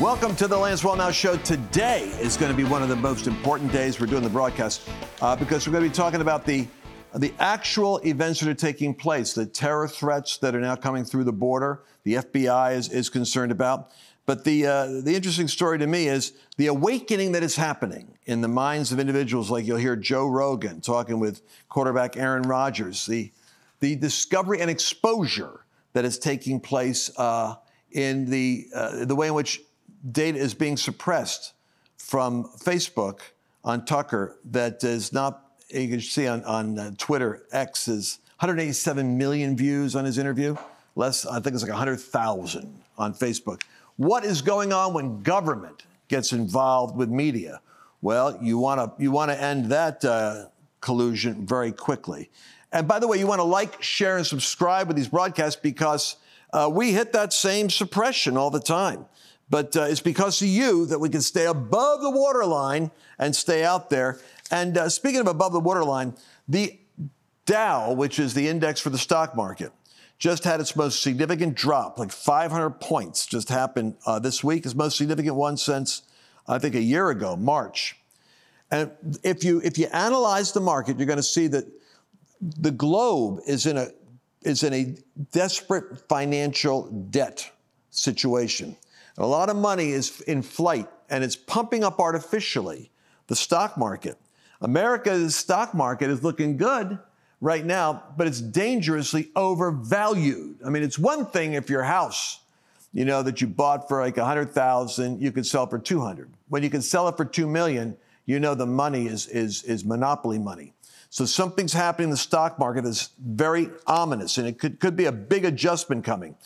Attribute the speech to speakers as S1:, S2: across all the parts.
S1: Welcome to the Lance Wallnau Show. Today is going to be one of the most important days we're doing the broadcast uh, because we're going to be talking about the the actual events that are taking place, the terror threats that are now coming through the border. The FBI is, is concerned about. But the uh, the interesting story to me is the awakening that is happening in the minds of individuals. Like you'll hear Joe Rogan talking with quarterback Aaron Rodgers. The the discovery and exposure that is taking place uh, in the uh, the way in which data is being suppressed from Facebook on Tucker that is not, you can see on, on uh, Twitter, X is 187 million views on his interview. Less, I think it's like 100,000 on Facebook. What is going on when government gets involved with media? Well, you want to you want to end that uh, collusion very quickly. And by the way, you want to like, share, and subscribe with these broadcasts because uh, we hit that same suppression all the time. But uh, it's because of you that we can stay above the waterline and stay out there. And uh, speaking of above the waterline, the Dow, which is the index for the stock market, just had its most significant drop, like 500 points, just happened uh, this week. Its most significant one since I think a year ago, March. And if you if you analyze the market, you're going to see that the globe is in a is in a desperate financial debt situation. A lot of money is in flight and it's pumping up artificially the stock market. America's stock market is looking good right now, but it's dangerously overvalued. I mean, it's one thing if your house, you know, that you bought for like 100,000, you could sell for 200. When you can sell it for 2 million, you know the money is is is monopoly money. So something's happening in the stock market that's very ominous and it could, could be a big adjustment coming.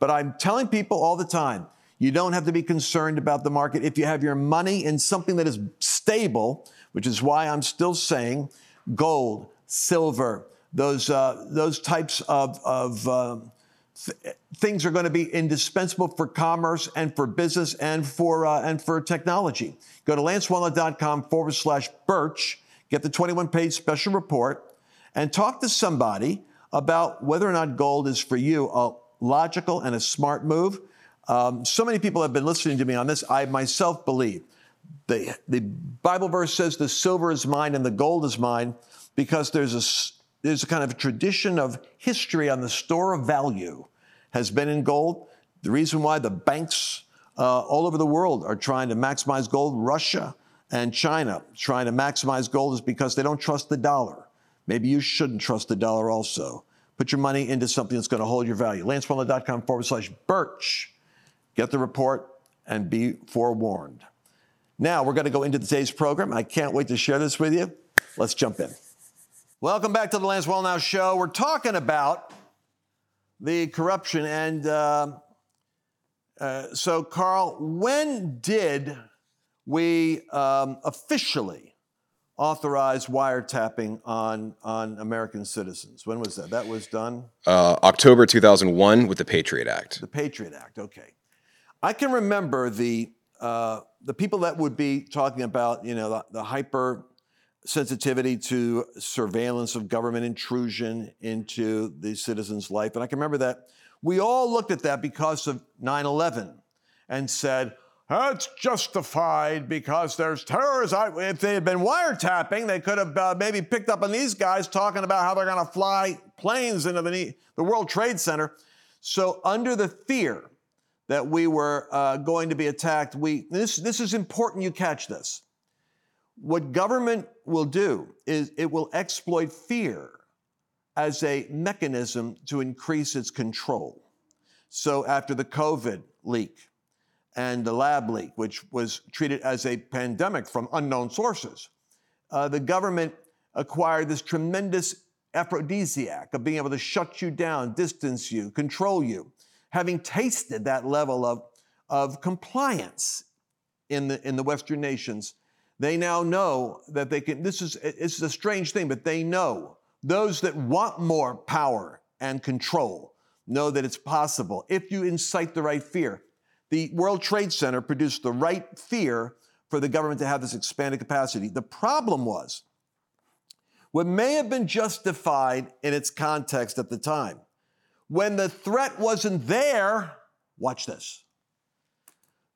S1: But I'm telling people all the time, you don't have to be concerned about the market if you have your money in something that is stable, which is why I'm still saying gold, silver, those, uh, those types of, of uh, th- things are going to be indispensable for commerce and for business and for, uh, and for technology. Go to lancewallnau.com forward slash Birch, get the 21 page special report, and talk to somebody about whether or not gold is for you a logical and a smart move um, so many people have been listening to me on this. I myself believe the, the Bible verse says the silver is mine and the gold is mine because there's a, there's a kind of tradition of history on the store of value has been in gold. The reason why the banks uh, all over the world are trying to maximize gold, Russia and China trying to maximize gold is because they don't trust the dollar. Maybe you shouldn't trust the dollar also. Put your money into something that's going to hold your value. LanceWallnau.com forward slash Birch. Get the report and be forewarned. Now, we're going to go into today's program. I can't wait to share this with you. Let's jump in. Welcome back to the Lance Wallnau Show. We're talking about the corruption. And uh, uh, so, Carl, when did we um, officially authorize wiretapping on, on American citizens? When was that? That was done?
S2: Uh, October 2001 with the Patriot Act.
S1: The Patriot Act, okay. I can remember the uh, the people that would be talking about, you know, the, the hyper sensitivity to surveillance of government intrusion into the citizen's life. And I can remember that we all looked at that because of 9 11 and said, that's justified because there's terrorists. If they had been wiretapping, they could have uh, maybe picked up on these guys talking about how they're going to fly planes into the, the World Trade Center. So, under the fear that we were uh, going to be attacked. We, this, this is important you catch this. What government will do is it will exploit fear as a mechanism to increase its control. So after the COVID leak and the lab leak, which was treated as a pandemic from unknown sources, uh, the government acquired this tremendous aphrodisiac of being able to shut you down, distance you, control you having tasted that level of, of compliance in the, in the Western nations, they now know that they can. This is, it's a strange thing, but they know those that want more power and control know that it's possible if you incite the right fear. The World Trade Center produced the right fear for the government to have this expanded capacity. The problem was what may have been justified in its context at the time when the threat wasn't there, watch this.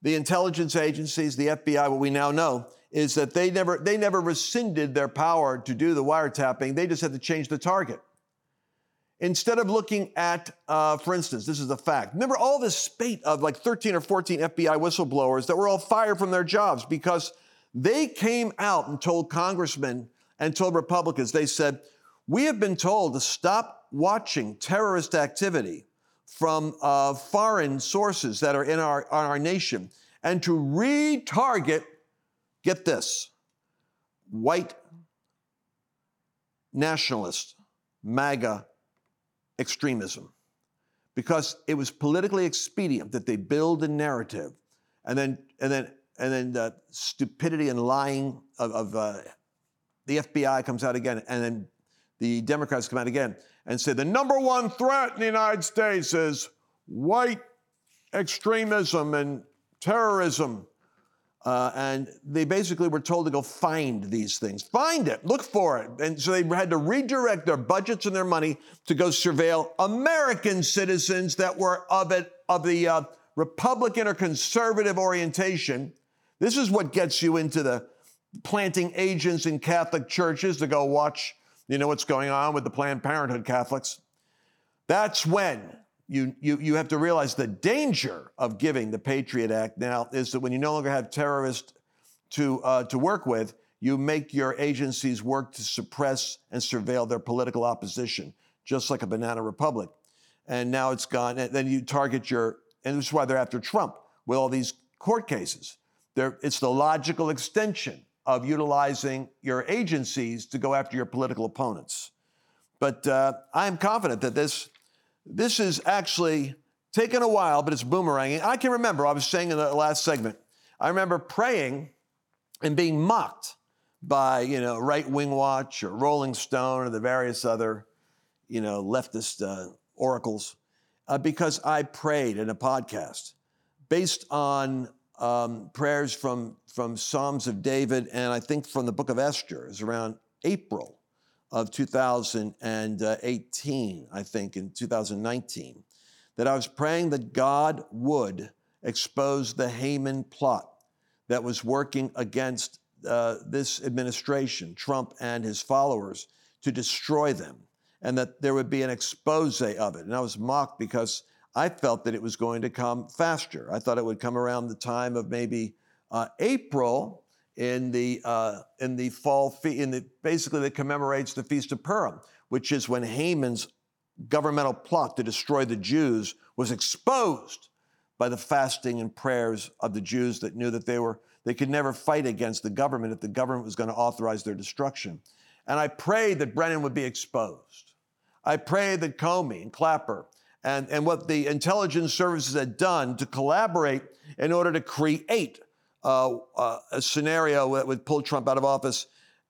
S1: the intelligence agencies, the FBI, what we now know is that they never, they never rescinded their power to do the wiretapping. They just had to change the target. Instead of looking at, uh, for instance, this is a fact. Remember all this spate of like 13 or 14 FBI whistleblowers that were all fired from their jobs because they came out and told congressmen and told Republicans, they said, we have been told to stop watching terrorist activity from uh, foreign sources that are in our, our nation and to retarget, get this, white nationalist, MAGA extremism. Because it was politically expedient that they build a narrative and then, and then, and then the stupidity and lying of, of uh, the FBI comes out again, and then the Democrats come out again and say the number one threat in the United States is white extremism and terrorism. Uh, and they basically were told to go find these things. Find it, look for it. And so they had to redirect their budgets and their money to go surveil American citizens that were of it of the uh, Republican or conservative orientation. This is what gets you into the planting agents in Catholic churches to go watch you know what's going on with the Planned Parenthood Catholics? That's when you, you, you have to realize the danger of giving the Patriot Act now is that when you no longer have terrorists to, uh, to work with, you make your agencies work to suppress and surveil their political opposition, just like a banana republic. And now it's gone. And then you target your, and this is why they're after Trump with all these court cases. They're, it's the logical extension of utilizing your agencies to go after your political opponents. But uh, I'm confident that this, this is actually taken a while, but it's boomeranging. I can remember, I was saying in the last segment, I remember praying and being mocked by, you know, Right Wing Watch or Rolling Stone or the various other, you know, leftist uh, oracles uh, because I prayed in a podcast based on um, prayers from, from Psalms of David, and I think from the book of Esther, is around April of 2018, I think, in 2019, that I was praying that God would expose the Haman plot that was working against uh, this administration, Trump and his followers, to destroy them, and that there would be an expose of it. And I was mocked because I felt that it was going to come faster. I thought it would come around the time of maybe uh, April in the uh, in the fall fe- in the basically that commemorates the feast of Purim, which is when Haman's governmental plot to destroy the Jews was exposed by the fasting and prayers of the Jews that knew that they were they could never fight against the government if the government was going to authorize their destruction. And I prayed that Brennan would be exposed. I prayed that Comey and Clapper and, and what the intelligence services had done to collaborate in order to create uh, uh, a scenario that would pull Trump out of office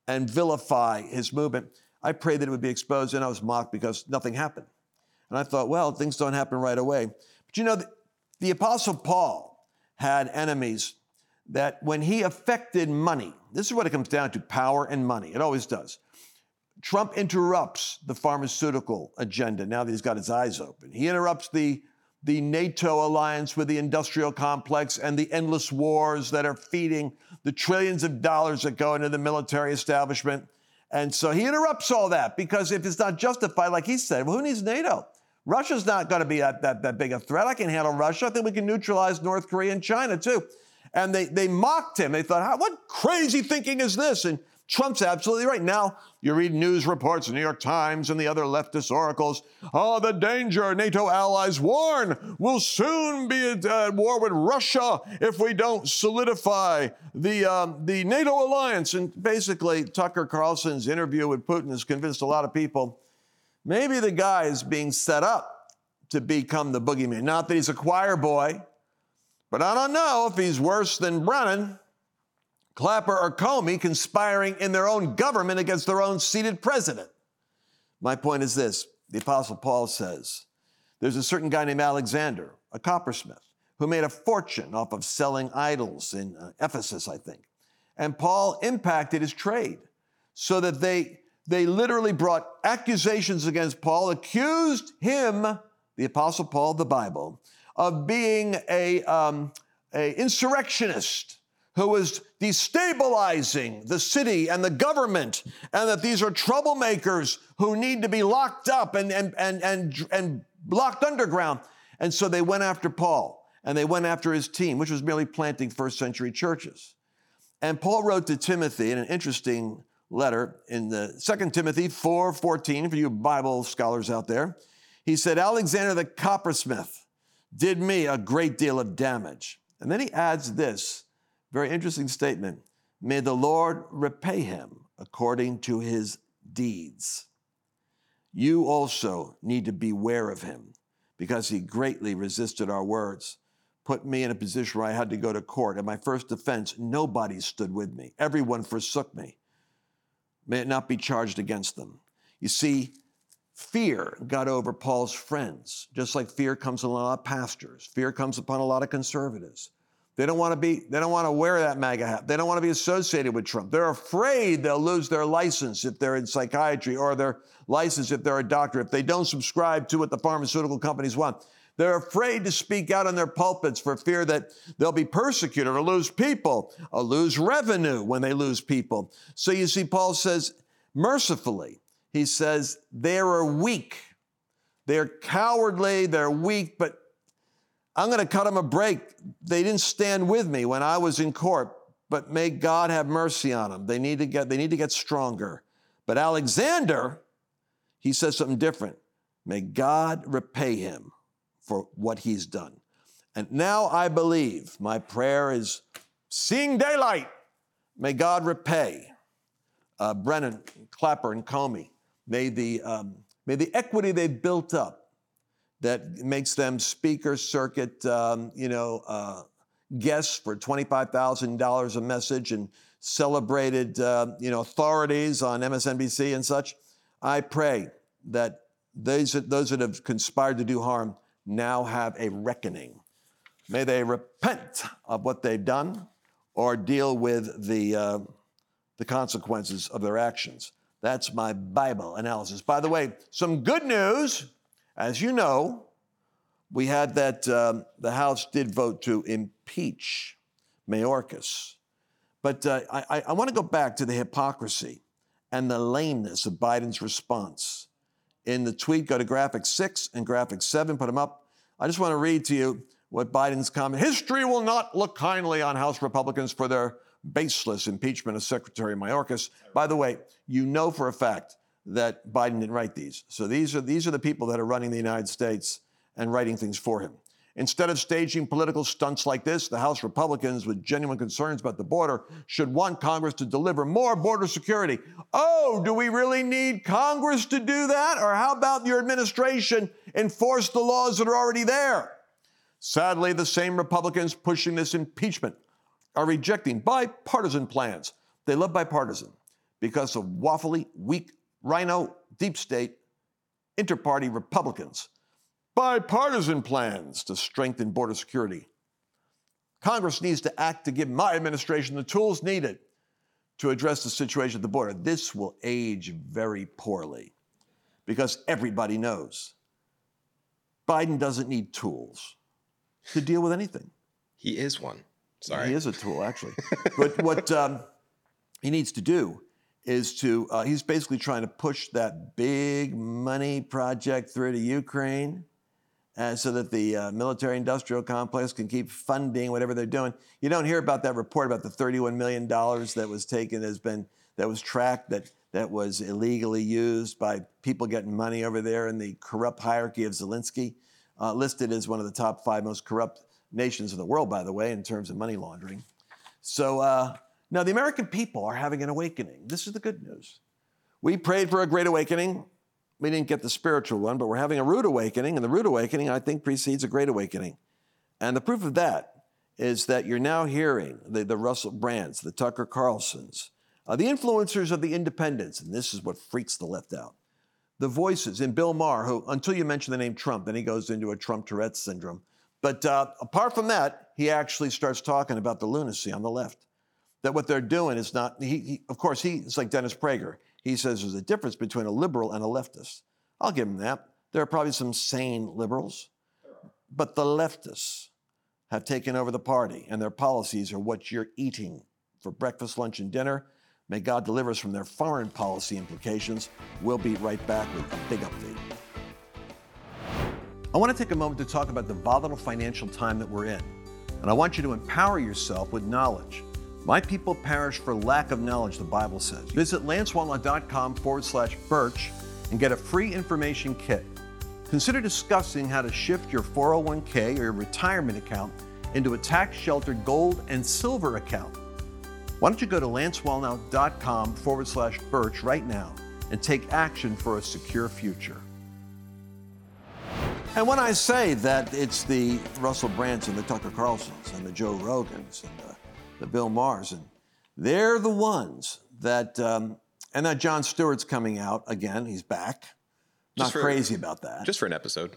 S1: and vilify his movement. I prayed that it would be exposed, and I was mocked because nothing happened. And I thought, well, things don't happen right away. But you know, the, the Apostle Paul had enemies that when he affected money, this is what it comes down to power and money. It always does. Trump interrupts the pharmaceutical agenda now that he's got his eyes open. He interrupts the, the NATO alliance with the industrial complex and the endless wars that are feeding the trillions of dollars that go into the military establishment. And so he interrupts all that because if it's not justified, like he said, well, who needs NATO? Russia's not going to be that, that, that big a threat. I can handle Russia. I think we can neutralize North Korea and China too. And they, they mocked him. They thought, what crazy thinking is this? And Trump's absolutely right. Now, you read news reports, the New York Times and the other leftist oracles. Oh, the danger NATO allies warn we'll soon be at uh, war with Russia if we don't solidify the, um, the NATO alliance. And basically, Tucker Carlson's interview with Putin has convinced a lot of people maybe the guy is being set up to become the boogeyman. Not that he's a choir boy, but I don't know if he's worse than Brennan. Clapper or Comey conspiring in their own government against their own seated president. My point is this the Apostle Paul says there's a certain guy named Alexander, a coppersmith, who made a fortune off of selling idols in uh, Ephesus, I think. And Paul impacted his trade so that they, they literally brought accusations against Paul, accused him, the Apostle Paul, of the Bible, of being a, um, a insurrectionist who was destabilizing the city and the government, and that these are troublemakers who need to be locked up and, and, and, and, and locked underground. And so they went after Paul and they went after his team, which was merely planting first century churches. And Paul wrote to Timothy in an interesting letter in the 2 Timothy 4 14, for you Bible scholars out there. He said, Alexander the coppersmith did me a great deal of damage. And then he adds this very interesting statement May the Lord repay him according to his deeds. You also need to beware of him because he greatly resisted our words, put me in a position where I had to go to court. At my first defense, nobody stood with me, everyone forsook me. May it not be charged against them. You see, fear got over Paul's friends, just like fear comes upon a lot of pastors, fear comes upon a lot of conservatives. They don't want to be, they don't want to wear that MAGA hat. They don't want to be associated with Trump. They're afraid they'll lose their license if they're in psychiatry or their license if they're a doctor, if they don't subscribe to what the pharmaceutical companies want. They're afraid to speak out on their pulpits for fear that they'll be persecuted or lose people or lose revenue when they lose people. So you see, Paul says, mercifully, he says, they are weak. They're cowardly, they're weak, but I'm going to cut them a break. They didn't stand with me when I was in court, but may God have mercy on them. They need to get, they need to get stronger. But Alexander, he says something different. May God repay him for what he's done. And now I believe my prayer is seeing daylight. May God repay uh, Brennan, Clapper, and Comey. May the, um, may the equity they've built up that makes them speaker circuit, um, you know, uh, guests for $25,000 a message and celebrated, uh, you know, authorities on MSNBC and such. I pray that those, those that have conspired to do harm now have a reckoning. May they repent of what they've done or deal with the, uh, the consequences of their actions. That's my Bible analysis. By the way, some good news as you know, we had that um, the House did vote to impeach Mayorkas. But uh, I, I want to go back to the hypocrisy and the lameness of Biden's response. In the tweet, go to graphic six and graphic seven, put them up. I just want to read to you what Biden's comment History will not look kindly on House Republicans for their baseless impeachment of Secretary Mayorkas. By the way, you know for a fact that Biden didn't write these. So these are, these are the people that are running the United States and writing things for him. Instead of staging political stunts like this, the House Republicans with genuine concerns about the border should want Congress to deliver more border security. Oh, do we really need Congress to do that? Or how about your administration enforce the laws that are already there? Sadly, the same Republicans pushing this impeachment are rejecting bipartisan plans. They love bipartisan because of waffly, weak RINO, deep state, interparty Republicans, bipartisan plans to strengthen border security. Congress needs to act to give my administration the tools needed to address the situation at the border. This will age very poorly because everybody knows Biden doesn't need tools to deal with anything.
S2: He is one. Sorry.
S1: He is a tool, actually. but what um, he needs to do is to, uh, he's basically trying to push that big money project through to Ukraine uh, so that the uh, military industrial complex can keep funding whatever they're doing. You don't hear about that report about the $31 million that was taken, has been, that was tracked, that, that was illegally used by people getting money over there in the corrupt hierarchy of Zelensky, uh, listed as one of the top five most corrupt nations in the world, by the way, in terms of money laundering. So, uh, now, the American people are having an awakening. This is the good news. We prayed for a great awakening. We didn't get the spiritual one, but we're having a rude awakening, and the rude awakening, I think, precedes a great awakening. And the proof of that is that you're now hearing the, the Russell Brands, the Tucker Carlsons, uh, the influencers of the independents, and this is what freaks the left out. The voices in Bill Maher, who, until you mention the name Trump, then he goes into a Trump Tourette syndrome. But uh, apart from that, he actually starts talking about the lunacy on the left that what they're doing is not, he, he, of course, he's like Dennis Prager. He says there's a difference between a liberal and a leftist. I'll give him that. There are probably some sane liberals, but the leftists have taken over the party, and their policies are what you're eating for breakfast, lunch, and dinner. May God deliver us from their foreign policy implications. We'll be right back with a big update. I want to take a moment to talk about the volatile financial time that we're in. And I want you to empower yourself with knowledge. My people perish for lack of knowledge, the Bible says. Visit lancewallnau.com forward slash birch and get a free information kit. Consider discussing how to shift your 401k or your retirement account into a tax sheltered gold and silver account. Why don't you go to lancewallnau.com forward slash birch right now and take action for a secure future? And when I say that it's the Russell Brands, the Tucker Carlsons, and the Joe Rogans, and the, the Bill Maher's, and they're the ones that, um, and that Jon Stewart's coming out again. He's back. Not
S2: for-
S1: crazy about that.
S2: Just for an episode.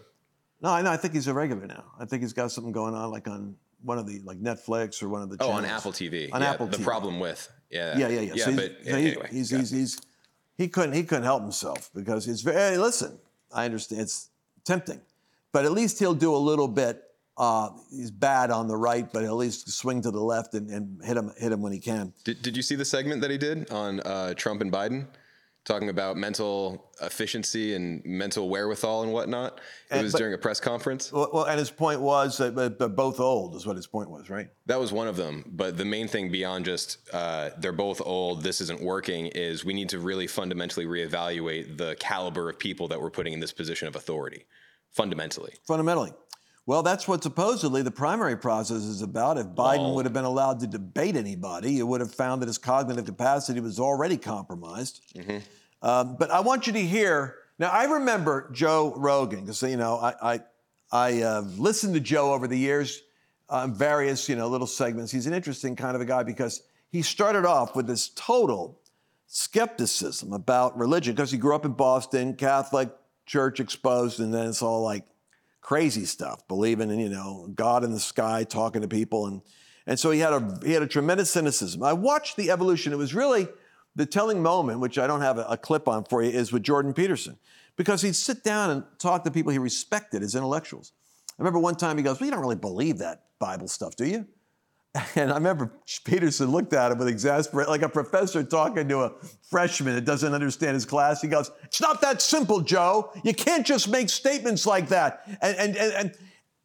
S1: no, I know. I think he's a regular now. I think he's got something going on, like on one of the like Netflix or one of the.
S2: Oh, on. Apple TV.
S1: On
S2: yeah,
S1: Apple
S2: the
S1: TV.
S2: problem with. Yeah.
S1: Yeah, yeah, yeah.
S2: Yeah,
S1: so
S2: but
S1: he's,
S2: anyway.
S1: he's, he's, he's, he couldn't he couldn't help himself because he's very. Hey, listen, I understand it's tempting, but at least he'll do a little bit. Uh, he's bad on the right, but at least swing to the left and, and hit him hit him when he can.
S2: Did, did you see the segment that he did on uh, Trump and Biden? Talking about mental efficiency and mental wherewithal and whatnot. It
S1: And-
S2: was
S1: but-
S2: during a press conference.
S1: Well, well, and his point was that they're both old is what his point was, right?
S2: That was one of them. But the main thing beyond just uh, they're both old, this isn't working, is we need to really fundamentally reevaluate the caliber of people that we're putting in this position of authority. Fundamentally.
S1: fundamentally. Well, that's what supposedly the primary process is about. If Biden
S2: Well-
S1: would have been allowed to debate anybody, you would have found that his cognitive capacity was already compromised. Um, but I want you to hear. Now, I remember Joe Rogan because you know I I, I uh, listened to Joe over the years, uh, various you know little segments. He's an interesting kind of a guy because he started off with this total skepticism about religion because he grew up in Boston, Catholic church exposed, and then it's all like crazy stuff, believing in you know God in the sky, talking to people, and and so he had a he had a tremendous cynicism. I watched the evolution. It was really the telling moment, which I don't have a, a clip on for you, is with Jordan Peterson, because he'd sit down and talk to people he respected as intellectuals. I remember one time he goes, "Well, you don't really believe that Bible stuff, do you?" And I remember Peterson looked at him with exasperation, like a professor talking to a freshman that doesn't understand his class. He goes, It's not that simple, Joe. You can't just make statements like that. And, and, and,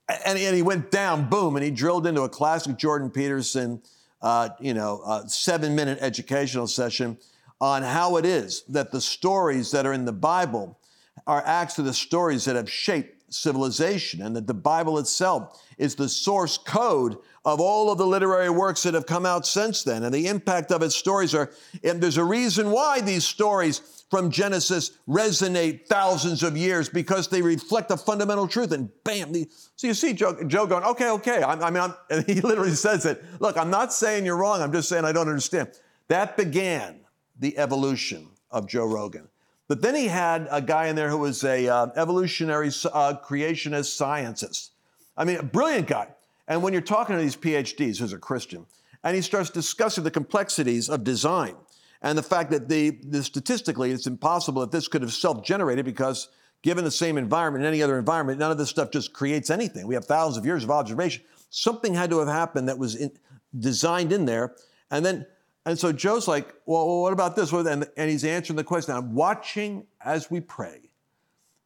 S1: and, and, he went down, boom, and he drilled into a classic Jordan Peterson, uh, you know, uh, seven minute educational session on how it is that the stories that are in the Bible are actually the stories that have shaped civilization, and that the Bible itself is the source code of all of the literary works that have come out since then. And the impact of its stories are, and there's a reason why these stories from Genesis resonate thousands of years because they reflect a fundamental truth. And bam, the, so you see Joe, Joe going, okay, okay. I, I mean, I'm, and he literally says it. Look, I'm not saying you're wrong. I'm just saying I don't understand. That began the evolution of Joe Rogan. But then he had a guy in there who was a uh, evolutionary uh, creationist scientist. I mean, a brilliant guy. And when you're talking to these PhDs, who's a Christian, and he starts discussing the complexities of design and the fact that the, the statistically it's impossible that this could have self-generated because given the same environment in any other environment, none of this stuff just creates anything. We have thousands of years of observation. Something had to have happened that was in, designed in there, and then and so Joe's like, well, what about this? And, and he's answering the question. I'm watching as we pray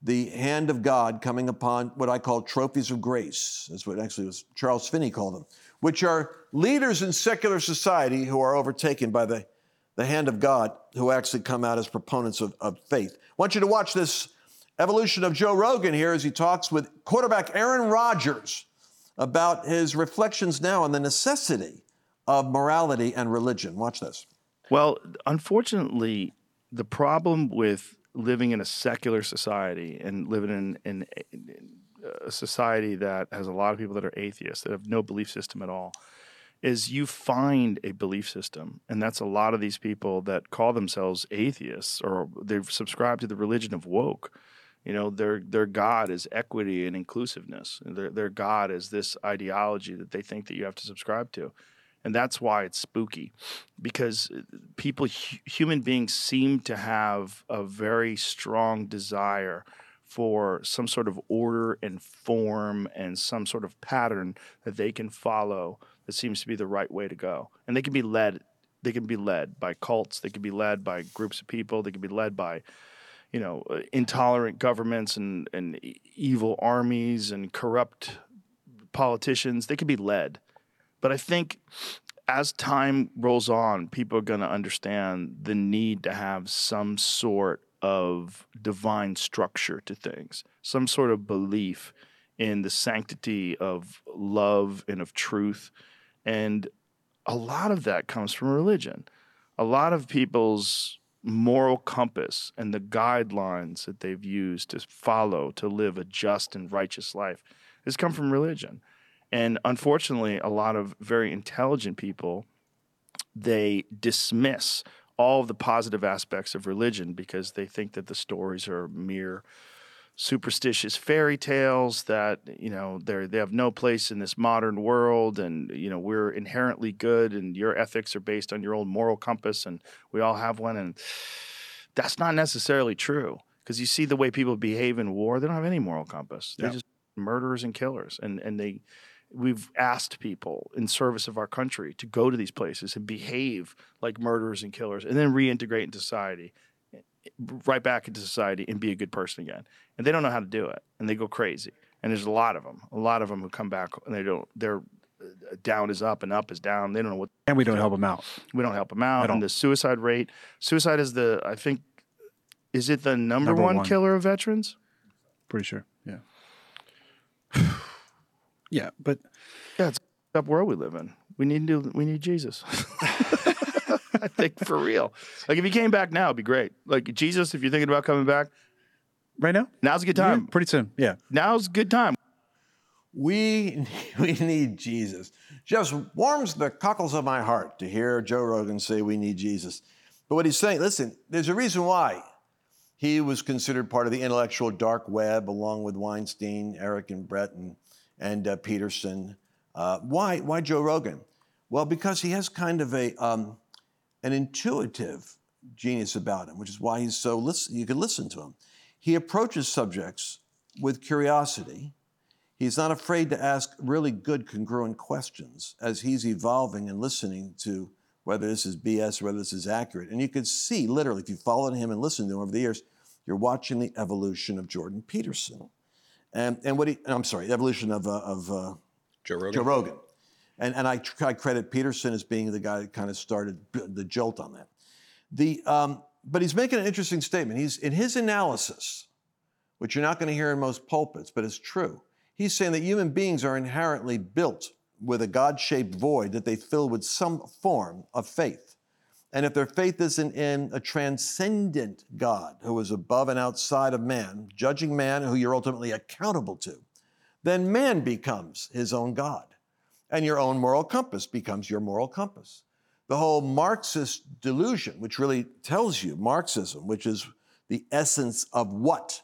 S1: the hand of God coming upon what I call trophies of grace. That's what actually was Charles Finney called them, which are leaders in secular society who are overtaken by the, the hand of God, who actually come out as proponents of, of faith. I want you to watch this evolution of Joe Rogan here as he talks with quarterback Aaron Rodgers about his reflections now on the necessity of morality and religion. Watch this.
S3: Well, unfortunately, the problem with living in a secular society and living in, in, in uh, a society that has a lot of people that are atheists, that have no belief system at all, is you find a belief system. And that's a lot of these people that call themselves atheists or they've subscribed to the religion of woke. You know, their their God is equity and inclusiveness. Their their God is this ideology that they think that you have to subscribe to. And that's why it's spooky because people, hu- human beings seem to have a very strong desire for some sort of order and form and some sort of pattern that they can follow that seems to be the right way to go. And they can be led they can be led by cults, they can be led by groups of people, they can be led by you know, uh, intolerant governments and, and evil armies and corrupt politicians. They can be led. But I think as time rolls on, people are going to understand the need to have some sort of divine structure to things, some sort of belief in the sanctity of love and of truth. And a lot of that comes from religion. A lot of people's moral compass and the guidelines that they've used to follow to live a just and righteous life has come from religion. And unfortunately, a lot of very intelligent people they dismiss all of the positive aspects of religion because they think that the stories are mere superstitious fairy tales that you know they they have no place in this modern world and you know we're inherently good and your ethics are based on your own moral compass and we all have one. And that's not necessarily true because you see the way people behave in war they don't have any moral compass. They're just murderers and killers. And and they we've asked people in service of our country to go to these places and behave like murderers and killers and then reintegrate into society right back into society and be a good person again. And they don't know how to do it, and they go crazy. And there's a lot of them, a lot of them who come back and they don't. They're uh, down is up and up is down. They don't know what.
S4: And we don't help them out.
S3: We don't help them out. And the suicide rate, suicide is the I think, is it the number,
S4: Number
S3: one,
S4: one.
S3: killer of veterans?
S4: Pretty sure. Yeah. yeah, but
S3: Yeah, it's a up world we live in. We need to. We need Jesus. I think for real. Like if he came back now, it'd be great. Like Jesus, if you're thinking about coming back,
S4: right now,
S3: now's a good
S4: yeah,
S3: time.
S4: pretty soon. Yeah.
S3: Now's a good time.
S1: We we need Jesus. Just warms the cockles of my heart to hear Joe Rogan say we need Jesus. But what he's saying, listen, there's a reason why he was considered part of the intellectual dark web, along with Weinstein, Eric and Brett, and, and uh, Peterson. Uh, why why Joe Rogan? Well, because he has kind of a um, an intuitive genius about him, which is why he's so listen, you can listen to him. He approaches subjects with curiosity. He's not afraid to ask really good, congruent questions as he's evolving and listening to whether this is BS or whether this is accurate. And you can see, literally, if you followed him and listened to him over the years, you're watching the evolution of Jordan Peterson. And, and what he, I'm sorry, the evolution of, uh, of uh,
S2: Joe Rogan.
S1: Joe Rogan. And, and I, tr- I credit Peterson as being the guy that kind of started the jolt on that. The, um, but he's making an interesting statement. He's in his analysis, which you're not going to hear in most pulpits, but it's true. He's saying that human beings are inherently built with a God shaped void that they fill with some form of faith. And if their faith isn't in a transcendent God who is above and outside of man, judging man who you're ultimately accountable to, then man becomes his own God. And your own moral compass becomes your moral compass. The whole Marxist delusion, which really tells you Marxism, which is the essence of what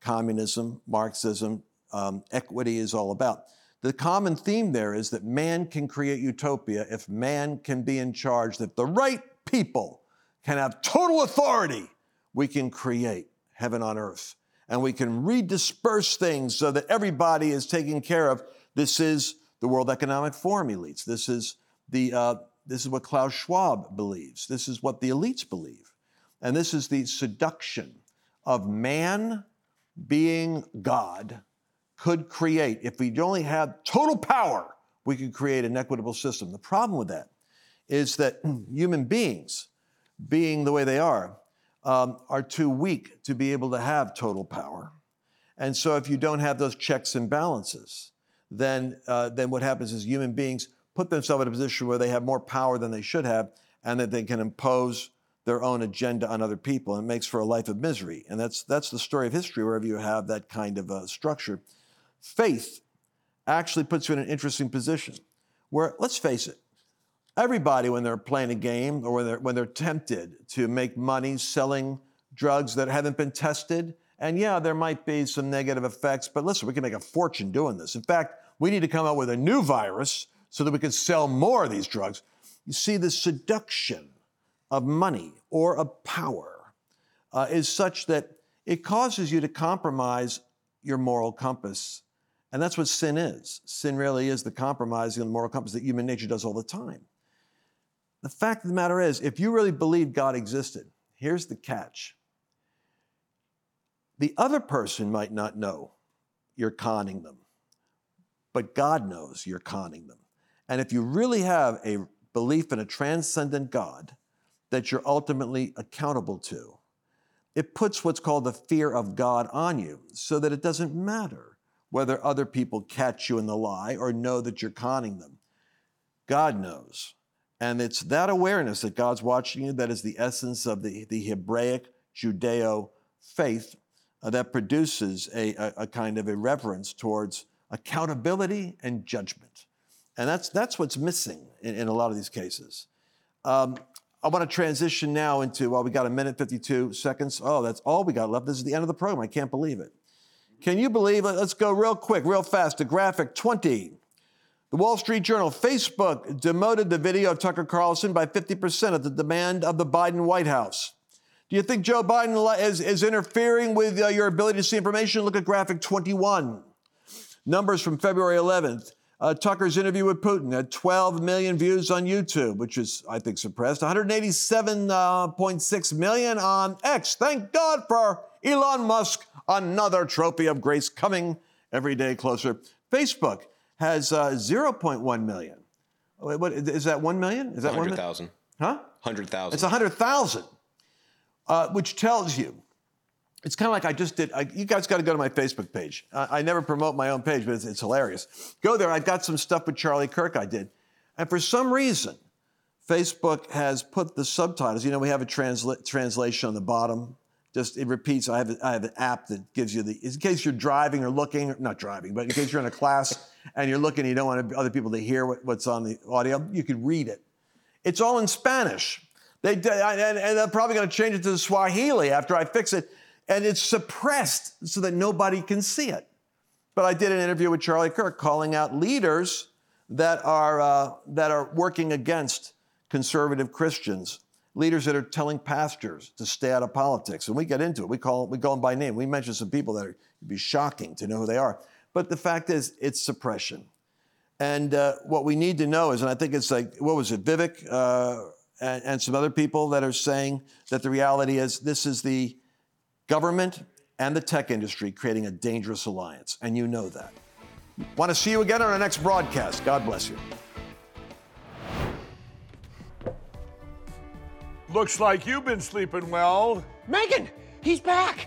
S1: communism, Marxism, um, equity is all about. The common theme there is that man can create utopia if man can be in charge, that the right people can have total authority. We can create heaven on earth and we can redisperse things so that everybody is taken care of. This is the World Economic Forum elites. This is the uh, this is what Klaus Schwab believes. This is what the elites believe, and this is the seduction of man being God could create. If we only had total power, we could create an equitable system. The problem with that is that human beings, being the way they are, um, are too weak to be able to have total power. And so, if you don't have those checks and balances, then, uh, then what happens is human beings put themselves in a position where they have more power than they should have, and that they can impose their own agenda on other people. And it makes for a life of misery. And that's, that's the story of history wherever you have that kind of uh, structure. Faith actually puts you in an interesting position where, let's face it, everybody, when they're playing a game or when they're, when they're tempted to make money selling drugs that haven't been tested, and yeah, there might be some negative effects, but listen, we can make a fortune doing this. In fact, we need to come up with a new virus so that we can sell more of these drugs. You see, the seduction of money or of power uh, is such that it causes you to compromise your moral compass. And that's what sin is. Sin really is the compromising of the moral compass that human nature does all the time. The fact of the matter is, if you really believe God existed, here's the catch the other person might not know you're conning them, but God knows you're conning them. And if you really have a belief in a transcendent God that you're ultimately accountable to, it puts what's called the fear of God on you so that it doesn't matter whether other people catch you in the lie or know that you're conning them. God knows. And it's that awareness that God's watching you that is the essence of the, the Hebraic Judeo faith uh, that produces a, a, a, kind of a reverence towards accountability and judgment. And that's, that's what's missing in, in a lot of these cases. Um, I want to transition now into, well, we got a minute 52 seconds. Oh, that's all we got left. This is the end of the program. I can't believe it. Can you believe it? Let's go real quick, real fast to graphic 20. The Wall Street Journal, Facebook demoted the video of Tucker Carlson by 50% at the demand of the Biden White House. Do you think Joe Biden is, is interfering with uh, your ability to see information? Look at graphic 21. Numbers from February 11th. Uh, Tucker's interview with Putin had 12 million views on YouTube, which is, I think, suppressed. 187.6 million on X. Thank God for Elon Musk. Another trophy of grace coming every day closer. Facebook has uh, 0.1 million. What, is that 1 million? Is that
S2: 100,000.
S1: Huh?
S2: 100,000.
S1: It's 100,000, uh, which tells you it's kind of like I just did. I, you guys got to go to my Facebook page. I, I never promote my own page, but it's, it's, hilarious. Go there. I've got some stuff with Charlie Kirk I did. And for some reason, Facebook has put the subtitles. You know, we have a transla- translation on the bottom. Just it repeats. I have, I have an app that gives you the, in case you're driving or looking, not driving, but in case you're in a class and you're looking, you don't want other people to hear what, what's on the audio, you can read it. It's all in Spanish. They, and, and they're probably going to change it to Swahili after I fix it and it's suppressed so that nobody can see it. But I did an interview with Charlie Kirk calling out leaders that are, uh, that are working against conservative Christians, leaders that are telling pastors to stay out of politics. And we get into it. We call, we call them by name. We mention some people that would be shocking to know who they are. But the fact is, it's suppression. And uh, what we need to know is, and I think it's like, what was it, Vivek uh, and, and some other people that are saying that the reality is this is the government and the tech industry creating a dangerous alliance, and you know that. Want to see you again on our next broadcast. God bless you.
S5: Looks like you've been sleeping well.
S6: Megan, he's back.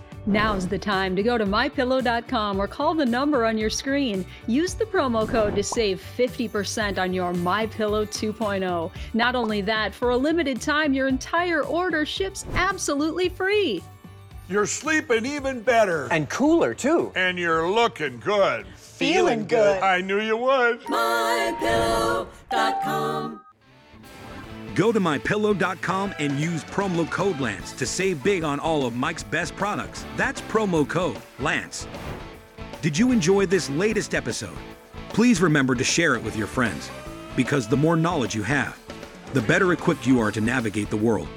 S7: Now's the time to go to mypillow.com or call the number on your screen. Use the promo code to save 50% on your MyPillow 2.0. Not only that, for a limited time, your entire order ships absolutely free.
S5: You're sleeping even better.
S6: And cooler, too.
S5: And you're looking good.
S8: Feeling good.
S5: I knew you would.
S9: MyPillow.com. Go to mypillow.com and use promo code Lance to save big on all of Mike's best products. That's promo code Lance. Did you enjoy this latest episode? Please remember to share it with your friends because the more knowledge you have, the better equipped you are to navigate the world